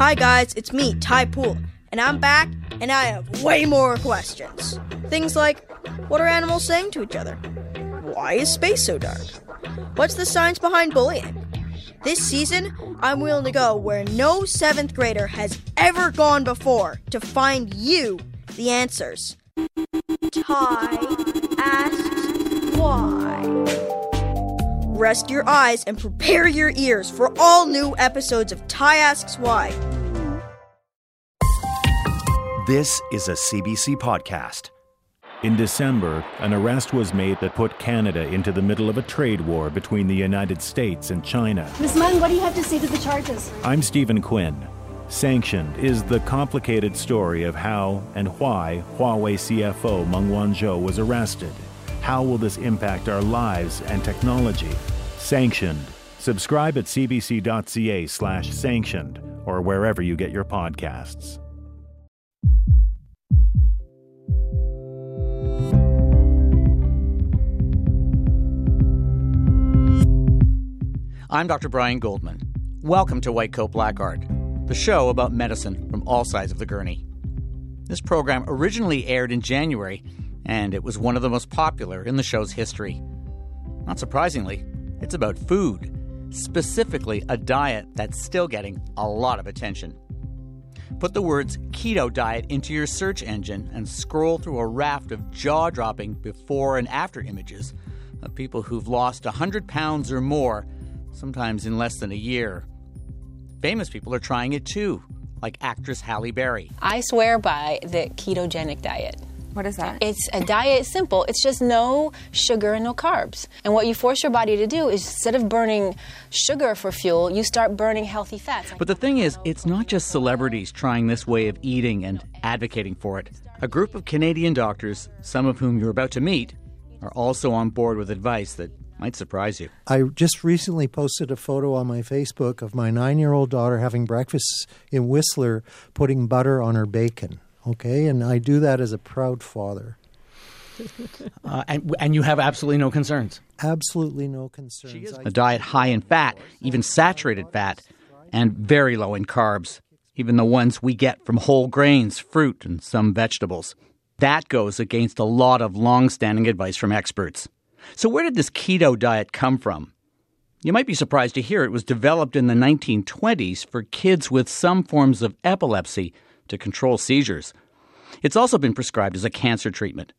Hi guys, it's me, Ty Pool, and I'm back, and I have way more questions. Things like, what are animals saying to each other? Why is space so dark? What's the science behind bullying? This season, I'm willing to go where no seventh grader has ever gone before to find you the answers. Ty asks why. Rest your eyes and prepare your ears for all new episodes of Ty Asks Why. This is a CBC podcast. In December, an arrest was made that put Canada into the middle of a trade war between the United States and China. Ms. Meng, what do you have to say to the charges? I'm Stephen Quinn. Sanctioned is the complicated story of how and why Huawei CFO Meng Wanzhou was arrested. How will this impact our lives and technology? Sanctioned. Subscribe at cbc.ca slash sanctioned or wherever you get your podcasts. I'm Dr. Brian Goldman. Welcome to White Coat Black Art, the show about medicine from all sides of the gurney. This program originally aired in January, and it was one of the most popular in the show's history. Not surprisingly, it's about food, specifically a diet that's still getting a lot of attention. Put the words keto diet into your search engine and scroll through a raft of jaw dropping before and after images of people who've lost 100 pounds or more sometimes in less than a year. Famous people are trying it too, like actress Halle Berry. I swear by the ketogenic diet. What is that? It's a diet, simple. It's just no sugar and no carbs. And what you force your body to do is instead of burning sugar for fuel, you start burning healthy fats. But the thing is, it's not just celebrities trying this way of eating and advocating for it. A group of Canadian doctors, some of whom you're about to meet, are also on board with advice that might surprise you. I just recently posted a photo on my Facebook of my nine year old daughter having breakfast in Whistler, putting butter on her bacon. Okay, and I do that as a proud father. Uh, and, and you have absolutely no concerns. Absolutely no concerns. A diet high in fat, even saturated fat, and very low in carbs, even the ones we get from whole grains, fruit, and some vegetables. That goes against a lot of long standing advice from experts. So, where did this keto diet come from? You might be surprised to hear it was developed in the 1920s for kids with some forms of epilepsy to control seizures. It's also been prescribed as a cancer treatment.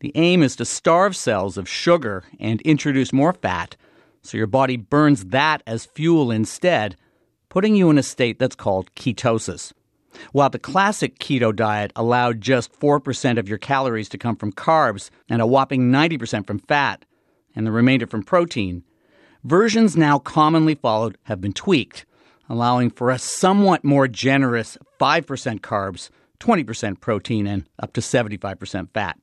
The aim is to starve cells of sugar and introduce more fat so your body burns that as fuel instead, putting you in a state that's called ketosis. While the classic keto diet allowed just 4% of your calories to come from carbs and a whopping 90% from fat, and the remainder from protein, versions now commonly followed have been tweaked, allowing for a somewhat more generous 5% carbs, 20% protein, and up to 75% fat.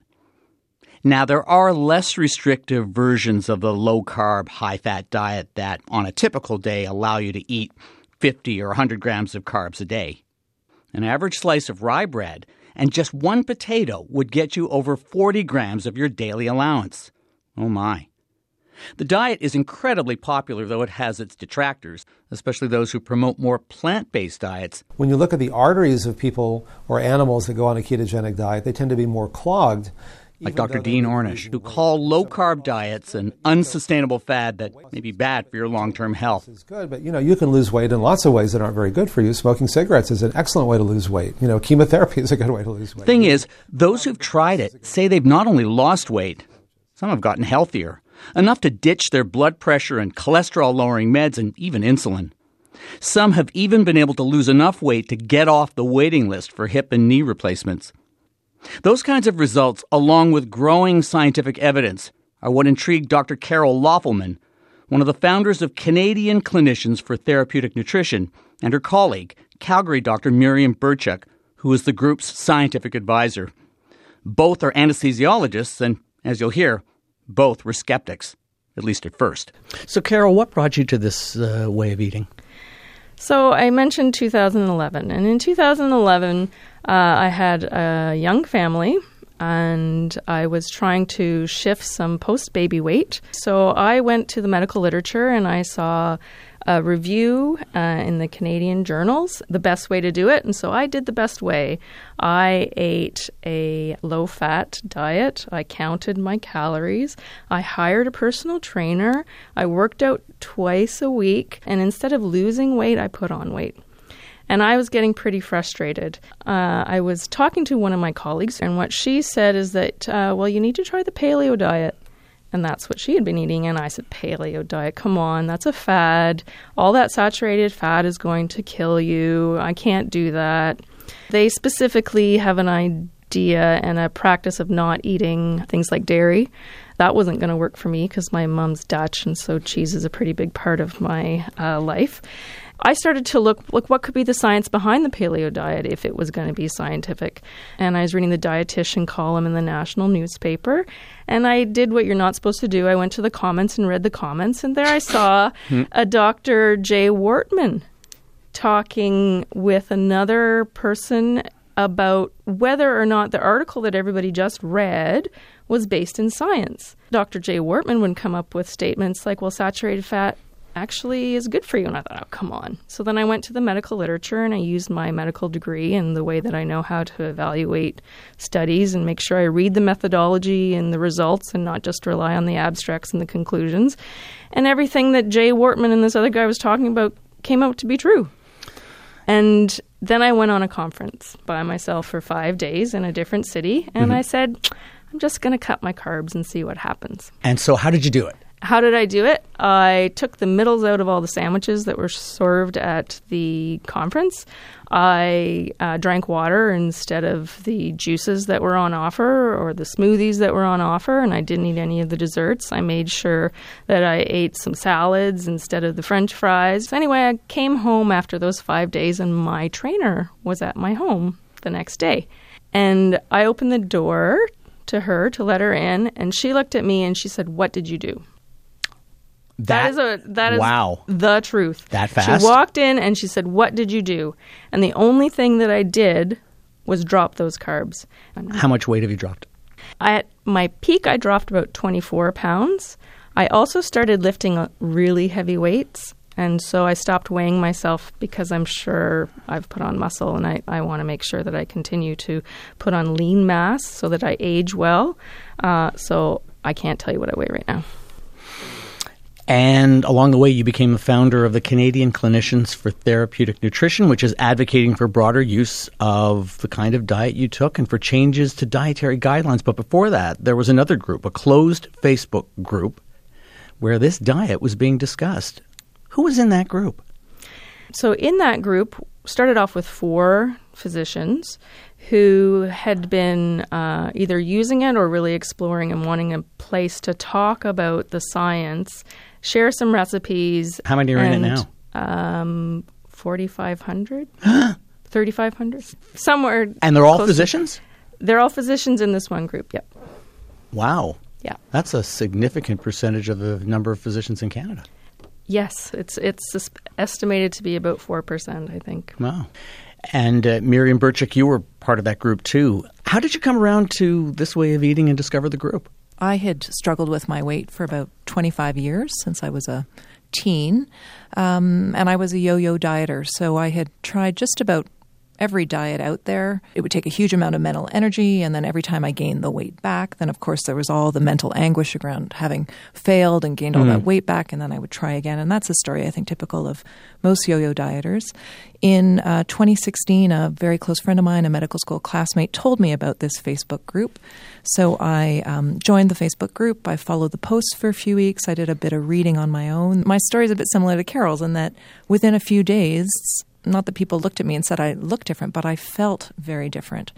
Now, there are less restrictive versions of the low carb, high fat diet that, on a typical day, allow you to eat 50 or 100 grams of carbs a day. An average slice of rye bread and just one potato would get you over 40 grams of your daily allowance. Oh my. The diet is incredibly popular, though it has its detractors, especially those who promote more plant based diets. When you look at the arteries of people or animals that go on a ketogenic diet, they tend to be more clogged. Like Dr. Dean Ornish, who call low carb diets an unsustainable fad that may be bad for your long term health. It's good, but you know, you can lose weight in lots of ways that aren't very good for you. Smoking cigarettes is an excellent way to lose weight. You know, chemotherapy is a good way to lose weight. Thing is, those who've tried it say they've not only lost weight, some have gotten healthier enough to ditch their blood pressure and cholesterol lowering meds and even insulin. Some have even been able to lose enough weight to get off the waiting list for hip and knee replacements. Those kinds of results, along with growing scientific evidence, are what intrigued Dr. Carol Loffelmann, one of the founders of Canadian Clinicians for Therapeutic Nutrition, and her colleague, Calgary Dr. Miriam Berchuk, who is the group's scientific advisor. Both are anesthesiologists, and as you'll hear, both were skeptics, at least at first. So, Carol, what brought you to this uh, way of eating? So, I mentioned 2011. And in 2011, uh, I had a young family and I was trying to shift some post baby weight. So, I went to the medical literature and I saw a review uh, in the Canadian journals, the best way to do it. And so I did the best way. I ate a low fat diet. I counted my calories. I hired a personal trainer. I worked out twice a week. And instead of losing weight, I put on weight. And I was getting pretty frustrated. Uh, I was talking to one of my colleagues, and what she said is that, uh, well, you need to try the paleo diet. And that's what she had been eating. And I said, paleo diet, come on, that's a fad. All that saturated fat is going to kill you. I can't do that. They specifically have an idea and a practice of not eating things like dairy. That wasn't going to work for me because my mom's Dutch, and so cheese is a pretty big part of my uh, life. I started to look look what could be the science behind the paleo diet if it was going to be scientific. And I was reading the dietitian column in the national newspaper, and I did what you're not supposed to do. I went to the comments and read the comments, and there I saw Hmm. a Dr. Jay Wortman talking with another person about whether or not the article that everybody just read was based in science. Dr. Jay Wortman would come up with statements like, well, saturated fat actually is good for you. And I thought, oh, come on. So then I went to the medical literature and I used my medical degree and the way that I know how to evaluate studies and make sure I read the methodology and the results and not just rely on the abstracts and the conclusions. And everything that Jay Wortman and this other guy was talking about came out to be true. And then I went on a conference by myself for five days in a different city. And Mhm. I said, I'm just going to cut my carbs and see what happens. And so, how did you do it? How did I do it? I took the middles out of all the sandwiches that were served at the conference. I uh, drank water instead of the juices that were on offer or the smoothies that were on offer, and I didn't eat any of the desserts. I made sure that I ate some salads instead of the french fries. Anyway, I came home after those five days, and my trainer was at my home the next day. And I opened the door to her to let her in, and she looked at me and she said, What did you do? That is a that is wow. the truth. That fast? She walked in and she said, "What did you do?" And the only thing that I did was drop those carbs. How much weight have you dropped? At my peak, I dropped about 24 pounds. I also started lifting really heavy weights. And so I stopped weighing myself because I'm sure I've put on muscle and I, I want to make sure that I continue to put on lean mass so that I age well. Uh, so I can't tell you what I weigh right now. And along the way, you became the founder of the Canadian Clinicians for Therapeutic Nutrition, which is advocating for broader use of the kind of diet you took and for changes to dietary guidelines. But before that, there was another group, a closed Facebook group, where this diet was being discussed. Who was in that group? So in that group, started off with four physicians who had been uh, either using it or really exploring and wanting a place to talk about the science, share some recipes. How many are in it and, Um, 4,500? 3,500? Somewhere. And they're all close to- physicians? they're all physicians in this one group, yep. Wow. Yeah. That's a significant percentage of the number of physicians in Canada. Yes, it's it's estimated to be about 4%, I think. Wow. And uh, Miriam Berchuk, you were part of that group too. How did you come around to this way of eating and discover the group? I had struggled with my weight for about 25 years since I was a teen. Um, and I was a yo yo dieter, so I had tried just about every diet out there. It would take a huge amount of mental energy, and then every time I gained the weight back, then of course there was all the mental anguish around having failed and gained all Mm. that weight back, and then I would try again. And that's a story I think typical of most yo yo dieters. In uh, 2016, a very close friend of mine, a medical school classmate, told me about this Facebook group. So I um, joined the Facebook group. I followed the posts for a few weeks. I did a bit of reading on my own. My story is a bit similar to Carol's in that within a few days, not that people looked at me and said I looked different, but I felt very different.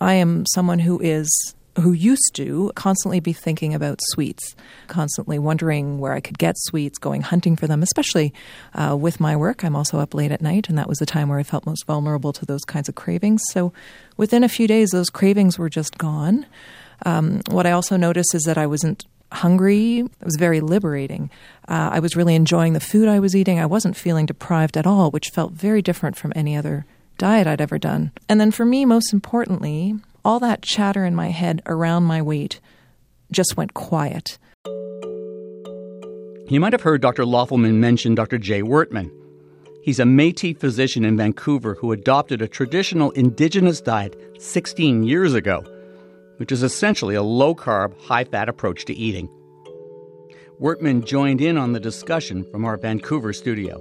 I am someone who is who used to constantly be thinking about sweets, constantly wondering where I could get sweets, going hunting for them, especially uh, with my work. I'm also up late at night, and that was the time where I felt most vulnerable to those kinds of cravings. So within a few days, those cravings were just gone. Um, what I also noticed is that I wasn't hungry. It was very liberating. Uh, I was really enjoying the food I was eating. I wasn't feeling deprived at all, which felt very different from any other diet I'd ever done. And then for me, most importantly, all that chatter in my head around my weight just went quiet. You might have heard Dr. Loffelmann mention Dr. Jay Wortman. He's a Metis physician in Vancouver who adopted a traditional indigenous diet 16 years ago, which is essentially a low carb, high fat approach to eating. Wortman joined in on the discussion from our Vancouver studio.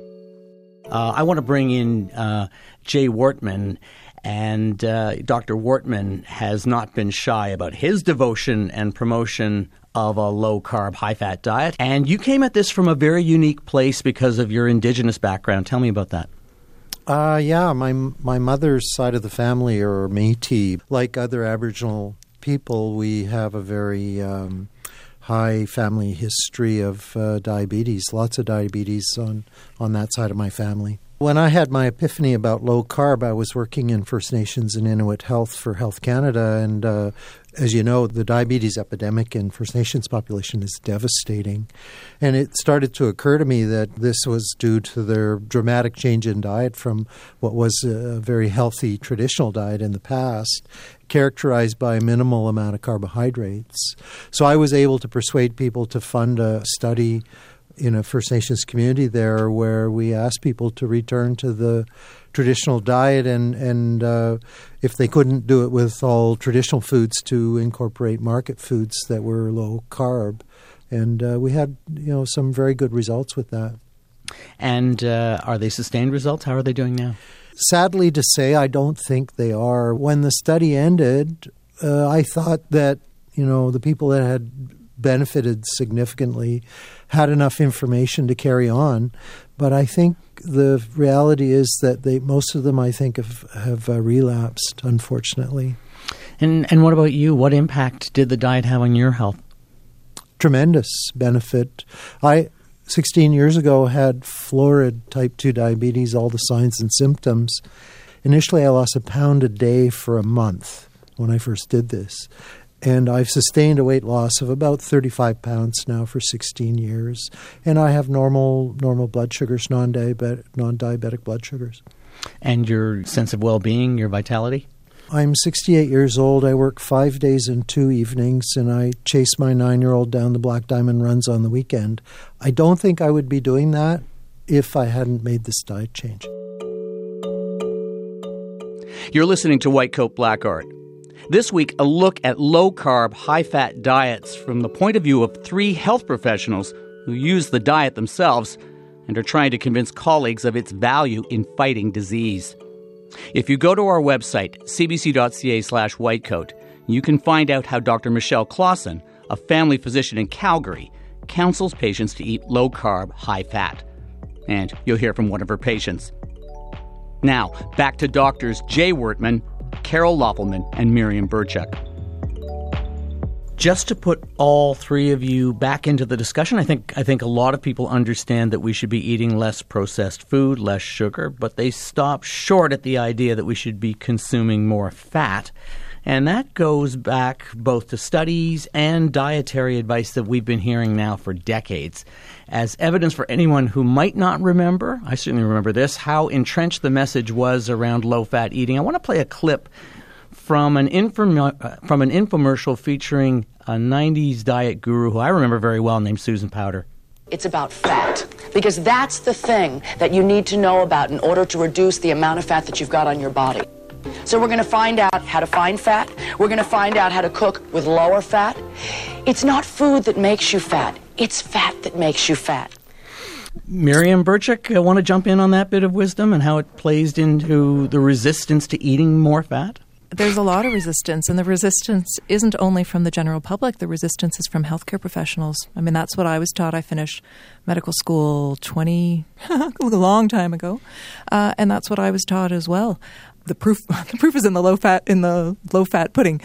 Uh, I want to bring in uh, Jay Wortman. And uh, Dr. Wortman has not been shy about his devotion and promotion of a low carb, high fat diet. And you came at this from a very unique place because of your indigenous background. Tell me about that. Uh, yeah, my my mother's side of the family are Métis. Like other Aboriginal people, we have a very um, high family history of uh, diabetes. Lots of diabetes on on that side of my family. When I had my epiphany about low carb, I was working in First Nations and Inuit Health for Health Canada, and uh, as you know, the diabetes epidemic in First Nations population is devastating. And it started to occur to me that this was due to their dramatic change in diet from what was a very healthy traditional diet in the past, characterized by a minimal amount of carbohydrates. So I was able to persuade people to fund a study in a First Nations community there where we asked people to return to the traditional diet and and uh, if they couldn't do it with all traditional foods to incorporate market foods that were low carb. And uh, we had you know some very good results with that. And uh, are they sustained results? How are they doing now sadly to say i don't think they are when the study ended uh, i thought that you know the people that had benefited significantly had enough information to carry on. But I think the reality is that they most of them, I think, have have uh, relapsed, unfortunately. And and what about you? What impact did the diet have on your health? Tremendous benefit. I 16 years ago had florid type 2 diabetes, all the signs and symptoms. Initially, I lost a pound a day for a month when I first did this and I've sustained a weight loss of about 35 pounds now for 16 years, and I have normal normal blood sugars, non-diabetic non-diabetic blood sugars. And your sense of well-being, your vitality? I'm 68 years old. I work five days and two evenings, and I chase my nine year old down the Black Diamond runs on the weekend. I don't think I would be doing that if I hadn't made this diet change. You're listening to White Coat Black Art. This week, a look at low carb, high fat diets from the point of view of three health professionals who use the diet themselves and are trying to convince colleagues of its value in fighting disease. If you go to our website, cbc.ca slash whitecoat, you can find out how Dr. Michelle Clausen, a family physician in Calgary, counsels patients to eat low carb, high fat. And you'll hear from one of her patients. Now, back to doctors Jay Wortman Carol Loffelmann, and Miriam Berchuk. Just to put all three of you back into the discussion, I think I think a lot of people understand that we should be eating less processed food, less sugar, but they stop short at the idea that we should be consuming more fat. And that goes back both to studies and dietary advice that we've been hearing now for decades. As evidence for anyone who might not remember, I certainly remember this, how entrenched the message was around low fat eating. I want to play a clip from an, from an infomercial featuring a 90s diet guru who I remember very well named Susan Powter. It's about fat. Because that's the thing that you need to know about in order to reduce the amount of fat that you've got on your body. So we're going to find out how to find fat. We're going to find out how to cook with lower fat. It's not food that makes you fat. It's fat that makes you fat. Miriam Berchuk, I want to jump in on that bit of wisdom and how it plays into the resistance to eating more fat? There's a lot of resistance, and the resistance isn't only from the general public, the resistance is from healthcare professionals. I mean, that's what I was taught. I finished medical school 20, a long time ago, uh, and that's what I was taught as well the proof the proof is in the low fat in the low fat pudding.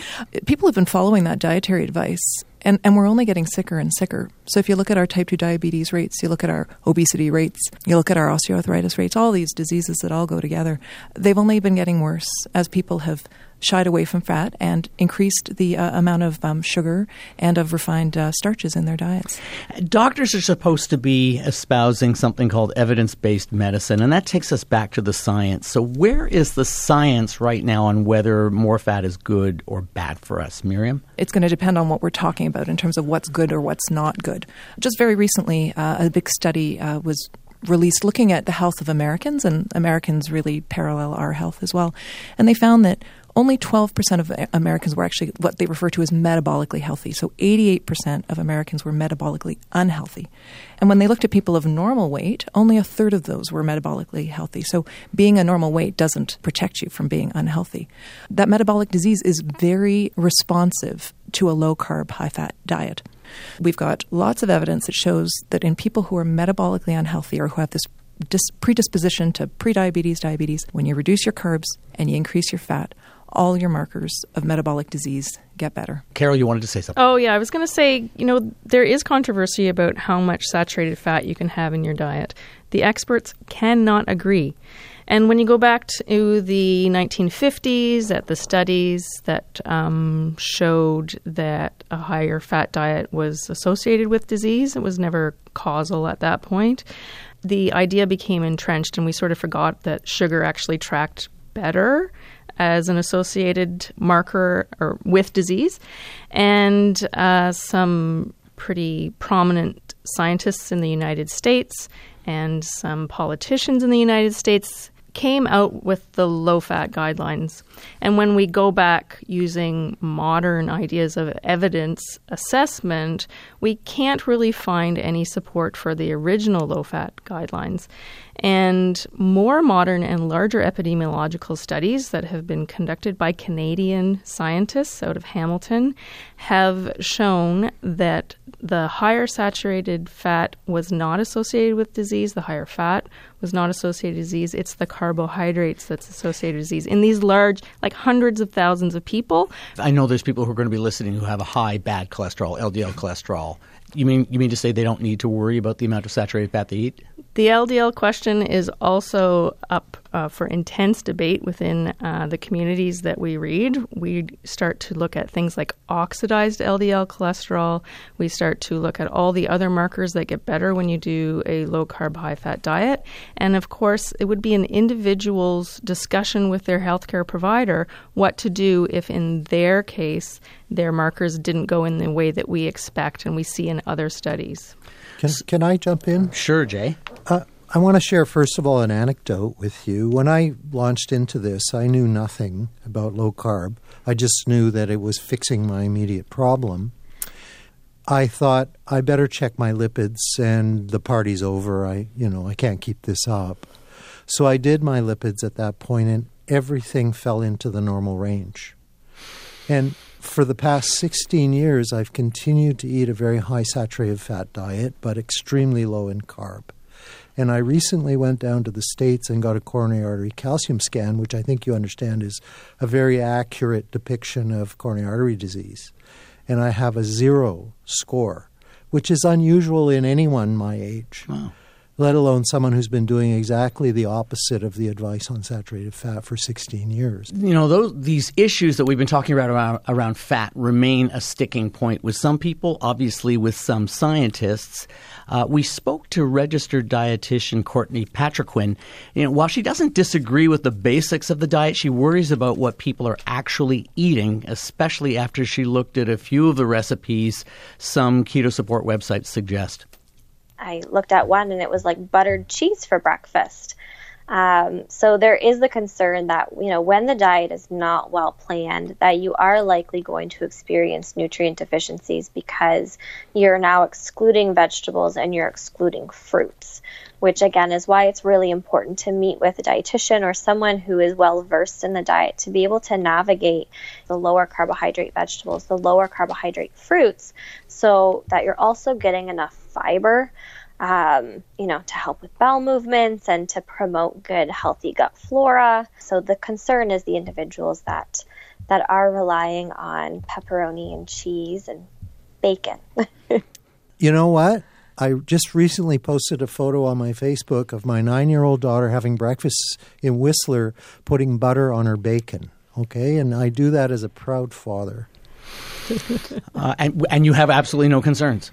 People have been following that dietary advice and, and we're only getting sicker and sicker. So if you look at our type 2 diabetes rates, you look at our obesity rates, you look at our osteoarthritis rates, all these diseases that all go together, they've only been getting worse as people have shied away from fat and increased the uh, amount of um, sugar and of refined uh, starches in their diets. Doctors are supposed to be espousing something called evidence based medicine, and that takes us back to the science. So, where is the science right now on whether more fat is good or bad for us? Miriam? It's going to depend on what we're talking about in terms of what's good or what's not good. Just very recently, uh, a big study uh, was released looking at the health of Americans, and Americans really parallel our health as well. And they found that only 12% of Americans were actually what they refer to as metabolically healthy. So 88% of Americans were metabolically unhealthy. And when they looked at people of normal weight, only a third of those were metabolically healthy. So being a normal weight doesn't protect you from being unhealthy. That metabolic disease is very responsive to a low carb, high fat diet. We've got lots of evidence that shows that in people who are metabolically unhealthy or who have this predisposition to prediabetes, diabetes, when you reduce your carbs and you increase your fat, all your markers of metabolic disease get better. Carol, you wanted to say something. Oh, yeah. I was going to say, you know, there is controversy about how much saturated fat you can have in your diet. The experts cannot agree. And when you go back to the 1950s, at the studies that um, showed that a higher fat diet was associated with disease, it was never causal at that point. The idea became entrenched, and we sort of forgot that sugar actually tracked better as an associated marker or with disease, and uh, some pretty prominent scientists in the United States and some politicians in the United States came out with the low fat guidelines. And when we go back using modern ideas of evidence assessment, we can't really find any support for the original low fat guidelines. And more modern and larger epidemiological studies that have been conducted by Canadian scientists out of Hamilton have shown that the higher saturated fat was not associated with disease, the higher fat was not associated with disease. It's the carbohydrates that's associated with disease. In these large, like hundreds of thousands of people. I know there's people who are going to be listening who have a high bad cholesterol, LDL cholesterol. You mean you mean to say they don't need to worry about the amount of saturated fat they eat? The LDL question is also up uh, for intense debate within uh, the communities that we read. We start to look at things like oxidized LDL cholesterol. We start to look at all the other markers that get better when you do a low carb, high fat diet. And of course, it would be an individual's discussion with their healthcare provider what to do if, in their case, their markers didn't go in the way that we expect and we see in other studies. Can, can I jump in? Sure, Jay. Uh, I want to share, first of all, an anecdote with you. When I launched into this, I knew nothing about low carb. I just knew that it was fixing my immediate problem. I thought I better check my lipids and the party's over. I, you know, I can't keep this up. So I did my lipids at that point and everything fell into the normal range. And for the past 16 years, I've continued to eat a very high saturated fat diet, but extremely low in carb. And I recently went down to the States and got a coronary artery calcium scan, which I think you understand is a very accurate depiction of coronary artery disease. And I have a zero score, which is unusual in anyone my age. Wow let alone someone who's been doing exactly the opposite of the advice on saturated fat for 16 years. You know, those these issues that we've been talking about around, around fat remain a sticking point with some people, obviously with some scientists. Uh, we spoke to registered dietitian Courtney Patriquin. You know, while she doesn't disagree with the basics of the diet, she worries about what people are actually eating, especially after she looked at a few of the recipes some keto support websites suggest. I looked at one and it was like buttered cheese for breakfast. Um, so there is the concern that you know when the diet is not well planned, that you are likely going to experience nutrient deficiencies because you're now excluding vegetables and you're excluding fruits. Which again is why it's really important to meet with a dietitian or someone who is well versed in the diet to be able to navigate the lower carbohydrate vegetables, the lower carbohydrate fruits, so that you're also getting enough fiber um, you know, to help with bowel movements and to promote good, healthy gut flora. So the concern is the individuals that that are relying on pepperoni and cheese and bacon. you know what? I just recently posted a photo on my Facebook of my nine year old daughter having breakfast in Whistler, putting butter on her bacon. Okay, and I do that as a proud father. uh, and, and you have absolutely no concerns.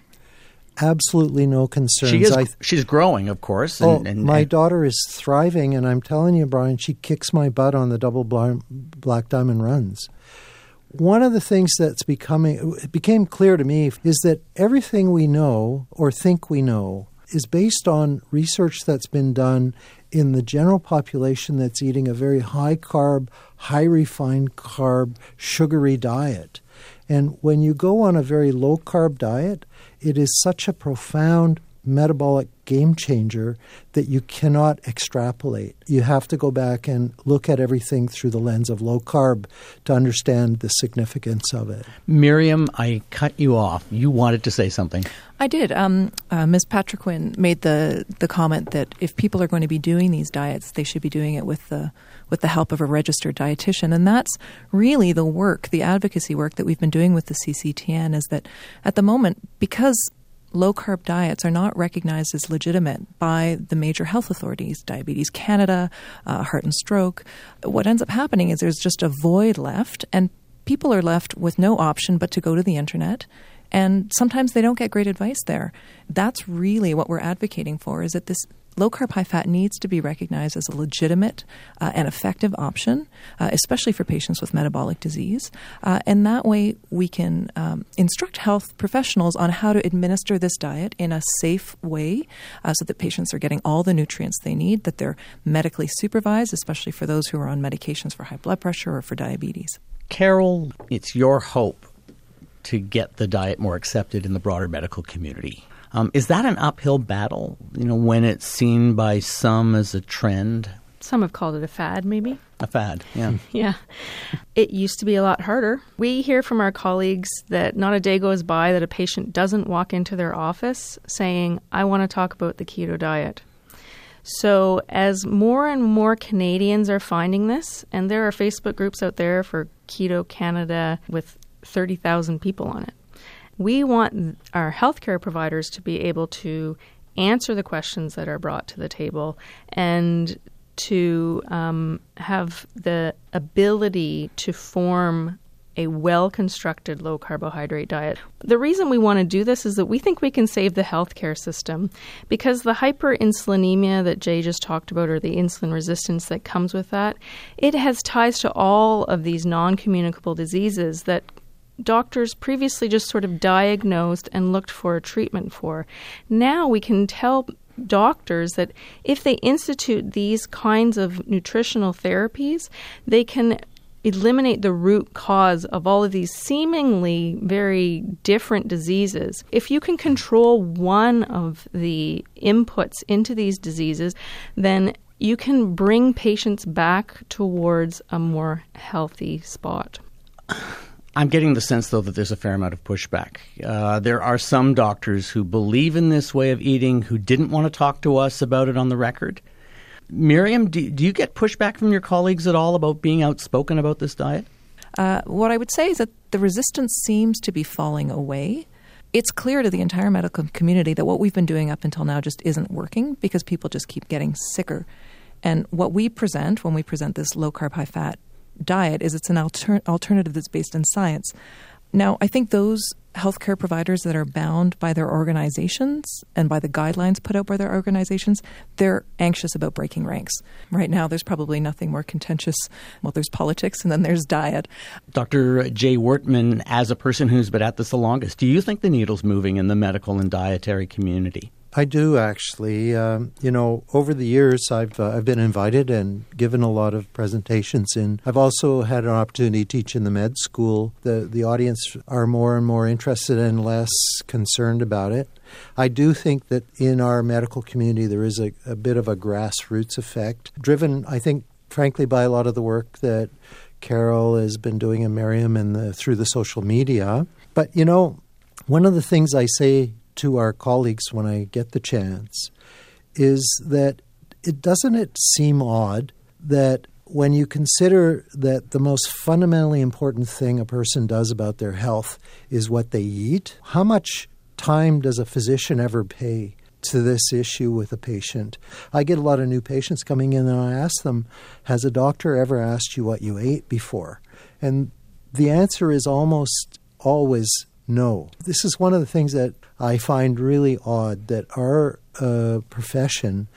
Absolutely no concerns. She is, I, she's growing, of course. oh, And, and, my and- daughter is thriving, and I'm telling you, Brian, she kicks my butt on the double black diamond runs. One of the things that's becoming it became clear to me is that everything we know or think we know is based on research that's been done in the general population that's eating a very high carb, high refined carb, sugary diet. And when you go on a very low carb diet, it is such a profound metabolic game changer that you cannot extrapolate. You have to go back and look at everything through the lens of low carb to understand the significance of it. Miriam, I cut you off. You wanted to say something. I did. Um, uh, Ms. Patriquin made the the comment that if people are going to be doing these diets, they should be doing it with the with the help of a registered dietitian, and that's really the work, the advocacy work that we've been doing with the CCTN. Is that at the moment because low carb diets are not recognized as legitimate by the major health authorities, Diabetes Canada, uh, Heart and Stroke. What ends up happening is there's just a void left, and people are left with no option but to go to the internet. And sometimes they don't get great advice there. That's really what we're advocating for is that this low carb, high fat needs to be recognized as a legitimate uh, and effective option, uh, especially for patients with metabolic disease. Uh, and that way we can um, instruct health professionals on how to administer this diet in a safe way uh, so that patients are getting all the nutrients they need, that they're medically supervised, especially for those who are on medications for high blood pressure or for diabetes. Carol, it's your hope to get the diet more accepted in the broader medical community. Um, is that an uphill battle? You know, when it's seen by some as a trend, Some have called it a fad, maybe. a fad. Yeah. Yeah. It used to be a lot harder. We hear from our colleagues that not a day goes by that a patient doesn't walk into their office saying, I want to talk about the keto diet. So, as more and more Canadians are finding this, and there are Facebook groups out there for Keto Canada with 30,000 people on it, we want our healthcare providers to be able to answer the questions that are brought to the table and to um, have the ability to form a well constructed low carbohydrate diet. The reason we want to do this is that we think we can save the healthcare system because the hyperinsulinemia that Jay just talked about, or the insulin resistance that comes with that, it has ties to all of these non communicable diseases that doctors previously just sort of diagnosed and looked for a treatment for. Now we can tell doctors that if they institute these kinds of nutritional therapies, they can eliminate the root cause of all of these seemingly very different diseases. If you can control one of the inputs into these diseases, then you can bring patients back towards a more healthy spot. I'm getting the sense, though, that there's a fair amount of pushback. Uh, there are some doctors who believe in this way of eating who didn't want to talk to us about it on the record. Miriam, do, do you get pushback from your colleagues at all about being outspoken about this diet? Uh, what I would say is that the resistance seems to be falling away. It's clear to the entire medical community that what we've been doing up until now just isn't working because people just keep getting sicker. And what we present when we present this low carb, high fat diet is it's an alter- alternative that's based in science. Now, I think those healthcare providers that are bound by their organizations and by the guidelines put out by their organizations, they're anxious about breaking ranks. Right now, there's probably nothing more contentious. Well, there's politics and then there's diet. Dr. Jay Wortman, as a person who's been at this the longest, do you think the needle's moving in the medical and dietary community? I do actually. Um, you know, over the years, I've uh, I've been invited and given a lot of presentations. In I've also had an opportunity to teach in the med school. The the audience are more and more interested and less concerned about it. I do think that in our medical community there is a, a bit of a grassroots effect, driven, I think, frankly, by a lot of the work that Carol has been doing in Miriam and the, through the social media. But you know, one of the things I say to our colleagues when I get the chance is that it doesn't it seem odd that when you consider that the most fundamentally important thing a person does about their health is what they eat, how much time does a physician ever pay to this issue with a patient? I get a lot of new patients coming in and I ask them, Has a doctor ever asked you what you ate before? And the answer is almost always No. This is one of the things that I find really odd that our uh, profession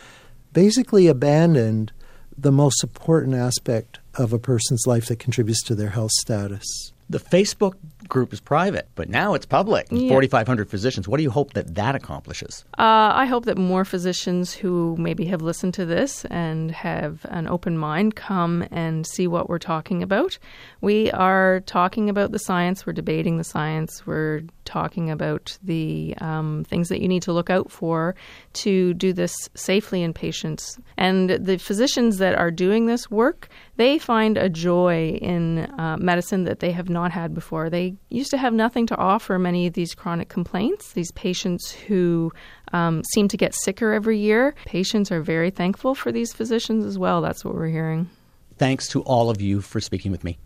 basically abandoned the most important aspect of a person's life that contributes to their health status. The Facebook group is private, but now it's public. Yeah. 4,500 physicians. What do you hope that that accomplishes? Uh, I hope that more physicians who maybe have listened to this and have an open mind come and see what we're talking about. We are talking about the science, we're debating the science, we're talking about the um, things that you need to look out for to do this safely in patients. And the physicians that are doing this work, they find a joy in uh, medicine that they have not had before. They used to have nothing to offer many of these chronic complaints, these patients who um, seem to get sicker every year. Patients are very thankful for these physicians as well. That's what we're hearing. Thanks to all of you for speaking with me.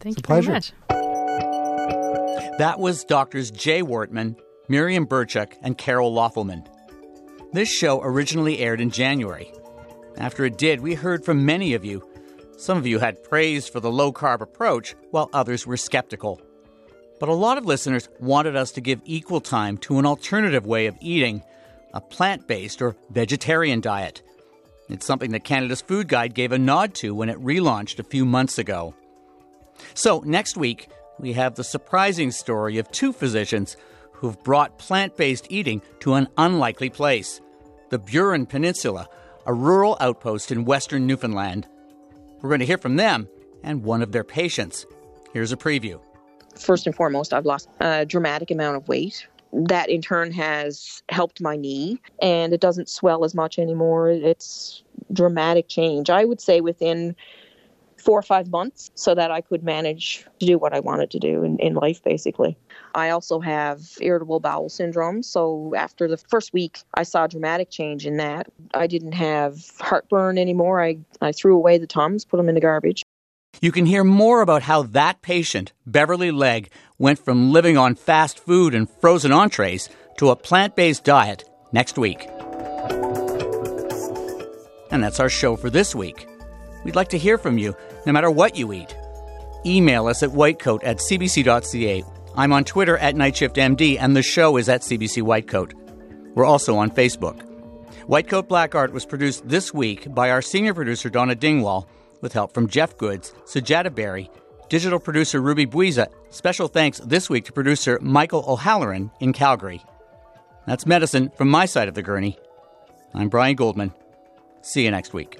Thank It's you a very much. That was doctors Jay Wortman, Miriam Berchuk, and Carol Loffelmann. This show originally aired in January. After it did, we heard from many of you. Some of you had praise for the low carb approach, while others were skeptical. But a lot of listeners wanted us to give equal time to an alternative way of eating, a plant based or vegetarian diet. It's something that Canada's Food Guide gave a nod to when it relaunched a few months ago. So, next week, we have the surprising story of two physicians who've brought plant based eating to an unlikely place the Burin Peninsula, a rural outpost in western Newfoundland. We're going to hear from them and one of their patients. Here's a preview. First and foremost, I've lost a dramatic amount of weight. That in turn has helped my knee, and it doesn't swell as much anymore. It's dramatic change. I would say within four or five months so that I could manage to do what I wanted to do in, in life, basically. I also have irritable bowel syndrome. So after the first week, I saw a dramatic change in that. I didn't have heartburn anymore. I, I threw away the Tums, put them in the garbage. You can hear more about how that patient, Beverly Legg, went from living on fast food and frozen entrees to a plant based diet next week. And that's our show for this week. We'd like to hear from you, no matter what you eat. Email us at whitecoat at cbc.ca. I'm on Twitter at NightShiftMD, and the show is at CBC Whitecoat. We're also on Facebook. Whitecoat Black Art was produced this week by our senior producer, Donna Dingwall, with help from Jeff Goodes, Sujata Berry, digital producer Ruby Buiza. Special thanks this week to producer Michael O'Halloran in Calgary. That's medicine from my side of the gurney. I'm Brian Goldman. See you next week.